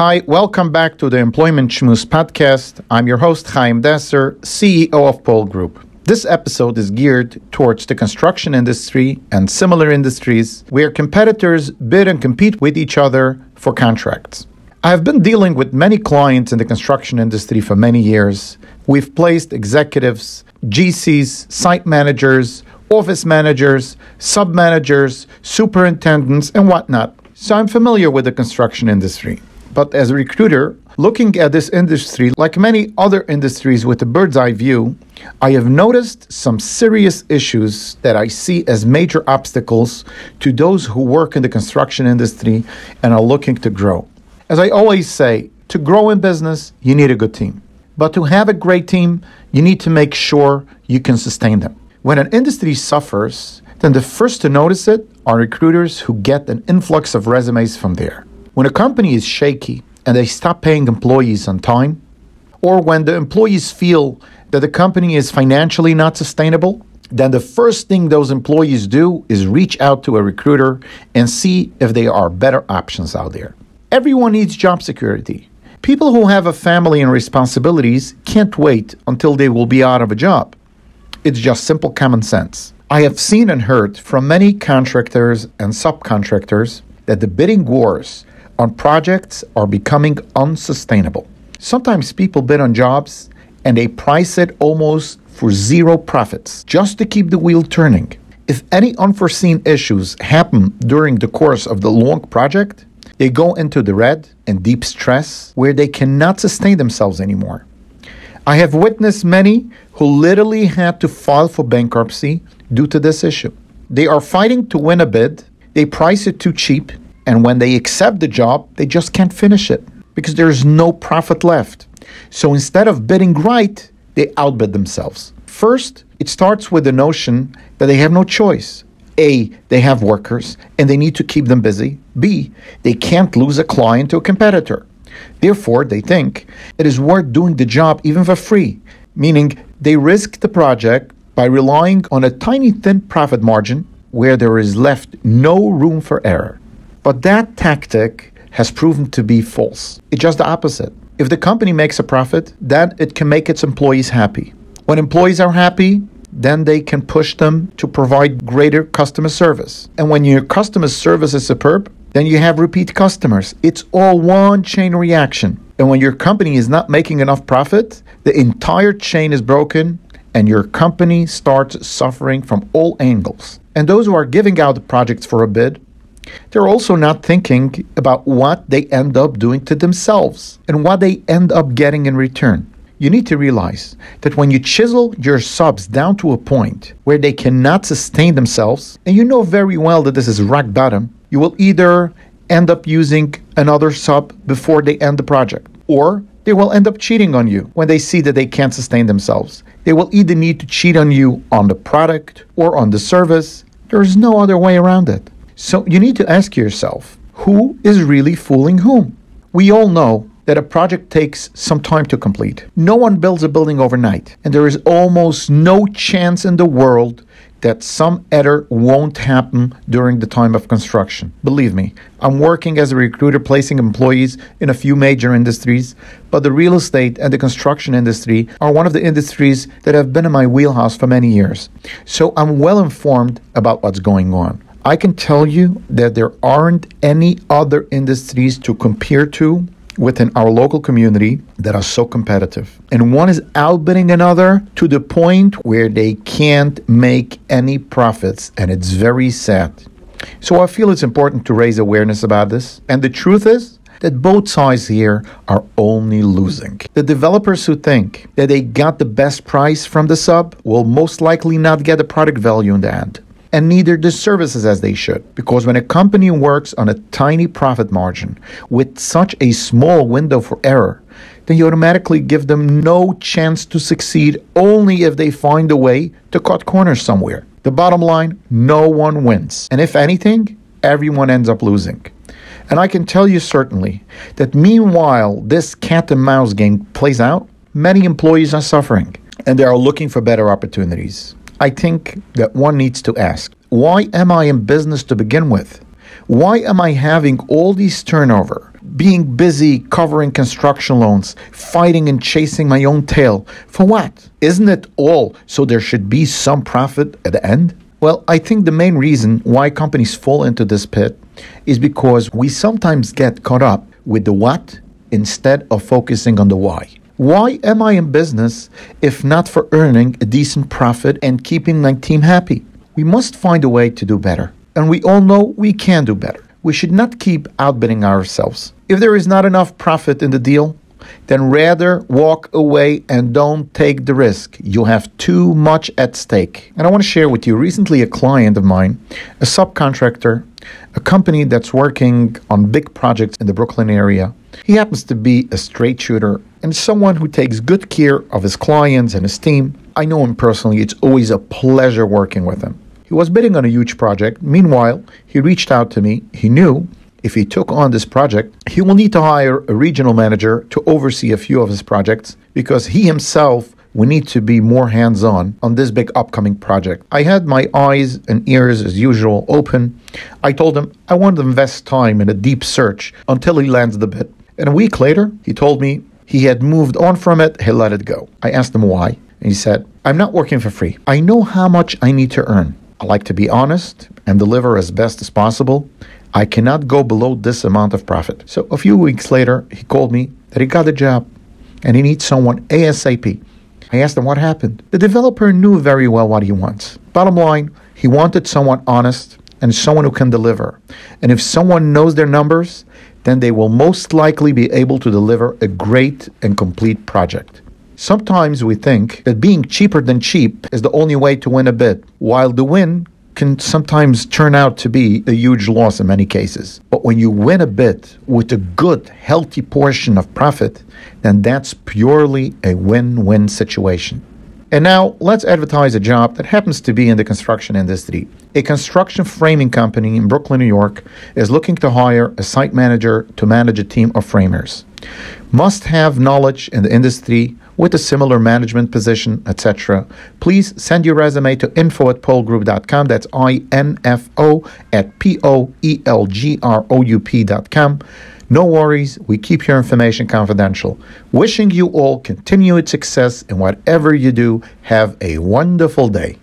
Hi, welcome back to the Employment Shmooze podcast. I'm your host, Chaim Desser, CEO of Poel Group. This episode is geared towards the construction industry and similar industries where competitors bid and compete with each other for contracts. I have been dealing with many clients in the construction industry for many years. We've placed executives, GCs, site managers, office managers, sub managers, superintendents, and whatnot. So I'm familiar with the construction industry. But as a recruiter, looking at this industry, like many other industries with a bird's eye view, I have noticed some serious issues that I see as major obstacles to those who work in the construction industry and are looking to grow. As I always say, to grow in business, you need a good team. But to have a great team, you need to make sure you can sustain them. When an industry suffers, then the first to notice it are recruiters who get an influx of resumes from there. When a company is shaky and they stop paying employees on time, or when the employees feel that the company is financially not sustainable, then the first thing those employees do is reach out to a recruiter and see if there are better options out there. Everyone needs job security. People who have a family and responsibilities can't wait until they will be out of a job. It's just simple common sense. I have seen and heard from many contractors and subcontractors that the bidding wars on projects are becoming unsustainable. Sometimes people bid on jobs and they price it almost for zero profits just to keep the wheel turning. If any unforeseen issues happen during the course of the long project, they go into the red and deep stress where they cannot sustain themselves anymore. I have witnessed many who literally had to file for bankruptcy due to this issue. They are fighting to win a bid, they price it too cheap, and when they accept the job, they just can't finish it because there's no profit left. So instead of bidding right, they outbid themselves. First, it starts with the notion that they have no choice. A, they have workers and they need to keep them busy. B, they can't lose a client to a competitor. Therefore, they think it is worth doing the job even for free, meaning they risk the project by relying on a tiny thin profit margin where there is left no room for error. But that tactic has proven to be false. It's just the opposite. If the company makes a profit, then it can make its employees happy. When employees are happy, then they can push them to provide greater customer service. And when your customer service is superb, then you have repeat customers. It's all one chain reaction. And when your company is not making enough profit, the entire chain is broken and your company starts suffering from all angles. And those who are giving out projects for a bid they're also not thinking about what they end up doing to themselves and what they end up getting in return. You need to realize that when you chisel your subs down to a point where they cannot sustain themselves, and you know very well that this is rock bottom, you will either end up using another sub before they end the project, or they will end up cheating on you when they see that they can't sustain themselves. They will either need to cheat on you on the product or on the service. There is no other way around it. So you need to ask yourself who is really fooling whom? We all know that a project takes some time to complete. No one builds a building overnight, and there is almost no chance in the world that some error won't happen during the time of construction. Believe me, I'm working as a recruiter placing employees in a few major industries, but the real estate and the construction industry are one of the industries that have been in my wheelhouse for many years. So I'm well informed about what's going on. I can tell you that there aren't any other industries to compare to within our local community that are so competitive. And one is outbidding another to the point where they can't make any profits, and it's very sad. So I feel it's important to raise awareness about this. And the truth is, that both sides here are only losing. The developers who think that they got the best price from the sub will most likely not get the product value in the end and neither the services as they should. Because when a company works on a tiny profit margin with such a small window for error, then you automatically give them no chance to succeed only if they find a way to cut corners somewhere. The bottom line no one wins. And if anything, everyone ends up losing. And I can tell you certainly that meanwhile this cat and mouse game plays out, many employees are suffering and they are looking for better opportunities. I think that one needs to ask why am I in business to begin with? Why am I having all these turnover? being busy covering construction loans, fighting and chasing my own tail. For what? Isn't it all so there should be some profit at the end? Well, I think the main reason why companies fall into this pit is because we sometimes get caught up with the what instead of focusing on the why. Why am I in business if not for earning a decent profit and keeping my team happy? We must find a way to do better. And we all know we can do better. We should not keep outbidding ourselves. If there is not enough profit in the deal, then rather walk away and don't take the risk. You have too much at stake. And I want to share with you recently a client of mine, a subcontractor, a company that's working on big projects in the Brooklyn area. He happens to be a straight shooter and someone who takes good care of his clients and his team. I know him personally, it's always a pleasure working with him. He was bidding on a huge project. Meanwhile, he reached out to me. He knew if he took on this project, he will need to hire a regional manager to oversee a few of his projects because he himself will need to be more hands on on this big upcoming project. I had my eyes and ears, as usual, open. I told him I want to invest time in a deep search until he lands the bid. And a week later, he told me he had moved on from it, he let it go. I asked him why, and he said, I'm not working for free. I know how much I need to earn. I like to be honest and deliver as best as possible. I cannot go below this amount of profit. So a few weeks later, he called me that he got a job and he needs someone ASAP. I asked him what happened. The developer knew very well what he wants. Bottom line, he wanted someone honest and someone who can deliver. And if someone knows their numbers, then they will most likely be able to deliver a great and complete project. Sometimes we think that being cheaper than cheap is the only way to win a bid, while the win can sometimes turn out to be a huge loss in many cases. But when you win a bid with a good, healthy portion of profit, then that's purely a win win situation. And now let's advertise a job that happens to be in the construction industry. A construction framing company in Brooklyn, New York is looking to hire a site manager to manage a team of framers. Must have knowledge in the industry with a similar management position, etc., please send your resume to info at poelgroup.com. That's I N F O at P O E L G R O U P.com. No worries, we keep your information confidential. Wishing you all continued success in whatever you do. Have a wonderful day.